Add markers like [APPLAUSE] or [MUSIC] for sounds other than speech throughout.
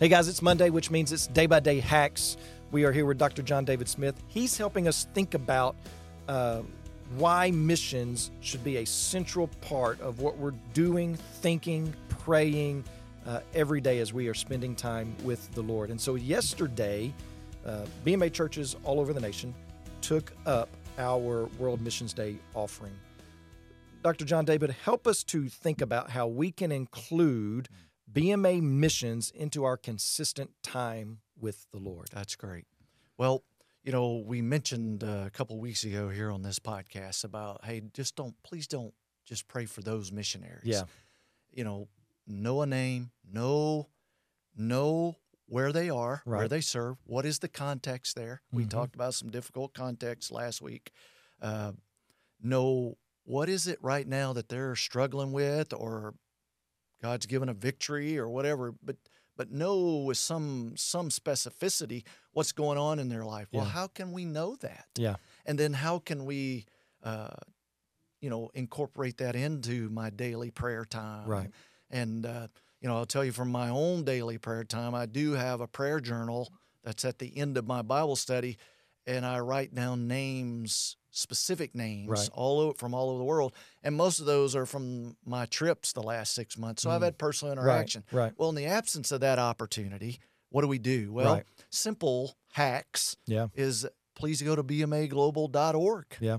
Hey guys, it's Monday, which means it's day by day hacks. We are here with Dr. John David Smith. He's helping us think about uh, why missions should be a central part of what we're doing, thinking, praying uh, every day as we are spending time with the Lord. And so, yesterday, uh, BMA churches all over the nation took up our World Missions Day offering. Dr. John David, help us to think about how we can include BMA missions into our consistent time with the Lord. That's great. Well, you know, we mentioned uh, a couple weeks ago here on this podcast about, hey, just don't, please don't just pray for those missionaries. Yeah. You know, know a name, know, know where they are, where they serve, what is the context there. We Mhm. talked about some difficult context last week. Uh, know what is it right now that they're struggling with, or God's given a victory, or whatever. But but know with some some specificity what's going on in their life. Well, Yeah. how can we know that? Yeah. And then how can we, uh, you know, incorporate that into my daily prayer time? Right. And uh, you know, I'll tell you from my own daily prayer time, I do have a prayer journal that's at the end of my Bible study, and I write down names, specific names, Right. all over, from all over the world, and most of those are from my trips the last six months. So I've Mm. had personal Right. interaction. Right. Well, in the absence of that opportunity, what do we do? Well, Right. simple hacks Yeah. is please go to bmaglobal.org. Yeah.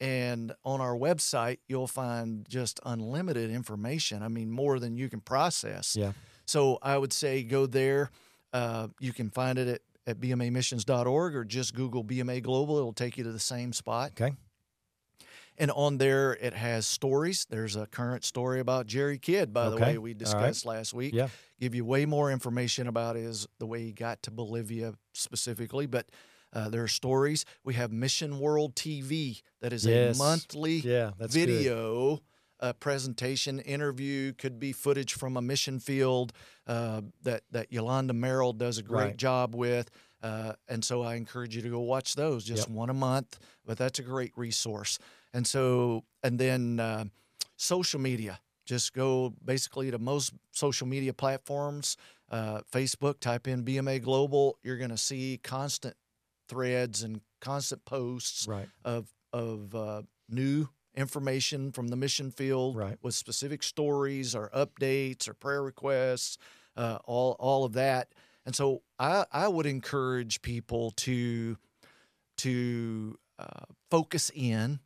And on our website, you'll find just unlimited information. I mean, more than you can process. Yeah. So I would say go there. Uh, you can find it at, at bmamissions.org or just Google BMA Global. It'll take you to the same spot. Okay. And on there, it has stories. There's a current story about Jerry Kidd, by the way, we All right. discussed last week. Yeah. Give you way more information about his the way he got to Bolivia specifically, but uh, there are stories. We have Mission World TV that is Yes. a monthly Yeah. That's good. Uh, presentation, interview, could be footage from a mission field uh, that that Yolanda Merrill does a great Right. job with. Uh, and so I encourage you to go watch those, just Yep. one a month. But that's a great resource. And so, and then uh, social media. Just go basically to most social media platforms. Uh, Facebook, type in BMA Global. You're going to see constant threads and constant posts Right. of of uh, new information from the mission field Right. with specific stories or updates or prayer requests, uh, all all of that. And so I I would encourage people to to uh, focus in.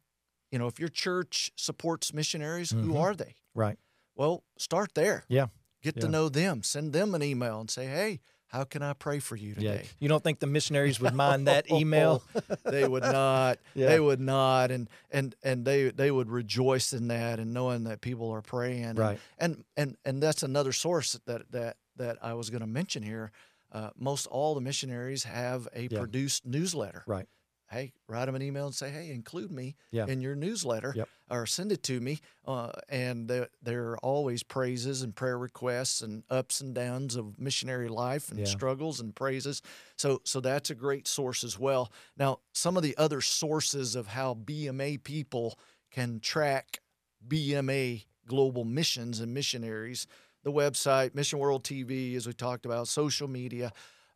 You know, if your church supports missionaries, who Mhm. are they? Right. Well, start there. Yeah. Get Yeah. to know them. Send them an email and say, "Hey, how can I pray for you Yeah. today?" You don't think the missionaries would mind that [LAUGHS] email? they would not. [LAUGHS] Yeah. They would not, and and and they they would rejoice in that and knowing that people are praying. And, Right. And and and that's another source that that that I was going to mention here. Uh, most all the missionaries have a Yeah. produced newsletter. Right. Hey, write them an email and say, hey, include me Yeah. in your newsletter Yep. or send it to me. Uh, and there, there are always praises and prayer requests and ups and downs of missionary life and Yeah. struggles and praises. So, so that's a great source as well. Now, some of the other sources of how BMA people can track BMA global missions and missionaries the website, Mission World TV, as we talked about, social media,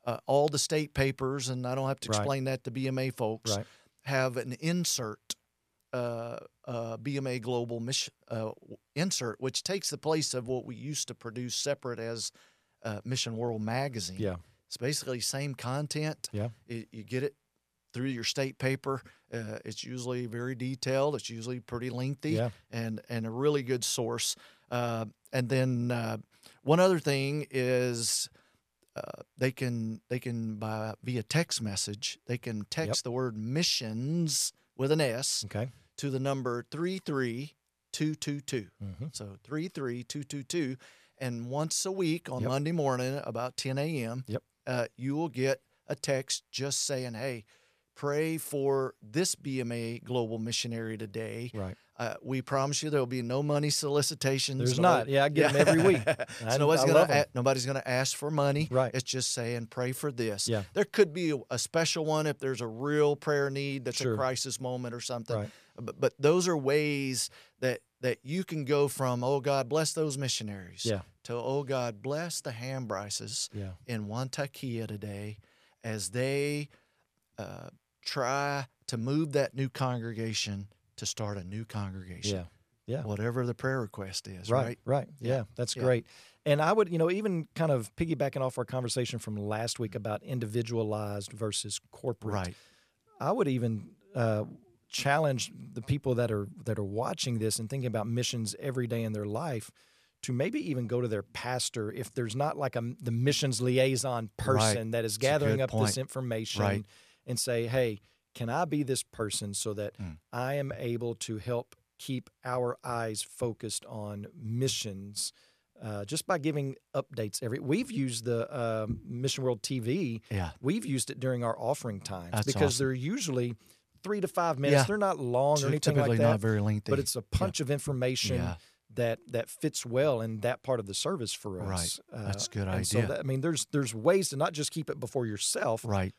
uh, all the state papers, and I don't have to Right. explain that to BMA folks, Right. have an insert, uh, uh, BMA Global mission, uh, insert, which takes the place of what we used to produce separate as uh, Mission World Magazine. Yeah. It's basically same content. Yeah. You, you get it through your state paper. Uh, it's usually very detailed. It's usually pretty lengthy Yeah. and and a really good source. Uh, and then uh, one other thing is uh, they can they can by via text message they can text the word missions with an S Okay. to the number three three two two two. Mm-hmm. So three three two two two, and once a week on Yep. Monday morning about ten a.m. Yep. Uh, you will get a text just saying, "Hey, pray for this BMA global missionary today." Right. Uh, we promise you there will be no money solicitations. There's not. Yeah, I get 'em every week. [LAUGHS] So nobody's gonna a- nobody's gonna ask for money. Right. It's just saying pray for this. Yeah. There could be a, a special one if there's a real prayer need that's Sure. a crisis moment or something. Right. But, but those are ways that that you can go from oh God bless those missionaries Yeah. to, oh God, bless the Hambrices Yeah. in Wantakia today as they uh, try to move that new congregation to start a new congregation. Yeah. Yeah. Whatever the prayer request is, Right, right? right. Yeah, that's Yeah. great. And I would, you know, even kind of piggybacking off our conversation from last week about individualized versus corporate. Right. I would even uh, challenge the people that are that are watching this and thinking about missions every day in their life to maybe even go to their pastor if there's not like a the missions liaison person that is gathering up this information Right. And say, "Hey, can I be this person so that Mm. I am able to help keep our eyes focused on missions?" Uh, just by giving updates every, we've used the um Mission World TV Yeah. we've used it during our offering times That's because awesome. they're usually three to five minutes. Yeah. They're not long or anything Typically like that, not very lengthy. but it's a punch of information Yeah. that that fits well in that part of the service for us. Right. That's a good and So idea. that, I mean, there's there's ways to not just keep it before yourself, right.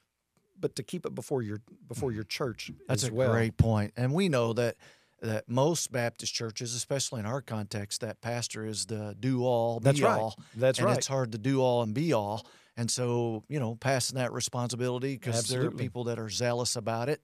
But to keep it before your before your church That's a well. great point. And we know that that most Baptist churches, especially in our context, that pastor is the do all, be That's right. all. That's and right. it's hard to do all and be all. And so, you know, passing that responsibility because there are people that are zealous about it.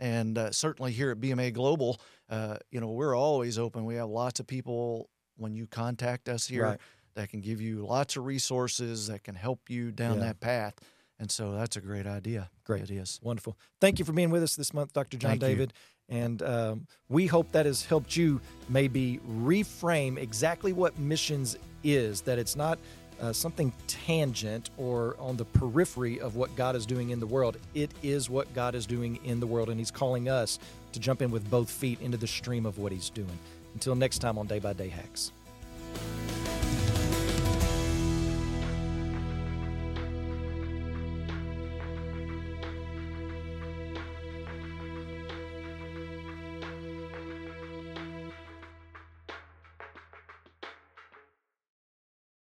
And uh, certainly here at BMA Global, uh, you know, we're always open. We have lots of people when you contact us here Right. that can give you lots of resources that can help you down Yeah. that path. And so that's a great idea. Great. It is. Wonderful. Thank you for being with us this month, Dr. John Thank you. David. And um, we hope that has helped you maybe reframe exactly what missions is, that it's not uh, something tangent or on the periphery of what God is doing in the world. It is what God is doing in the world, and He's calling us to jump in with both feet into the stream of what He's doing. Until next time on Day by Day Hacks.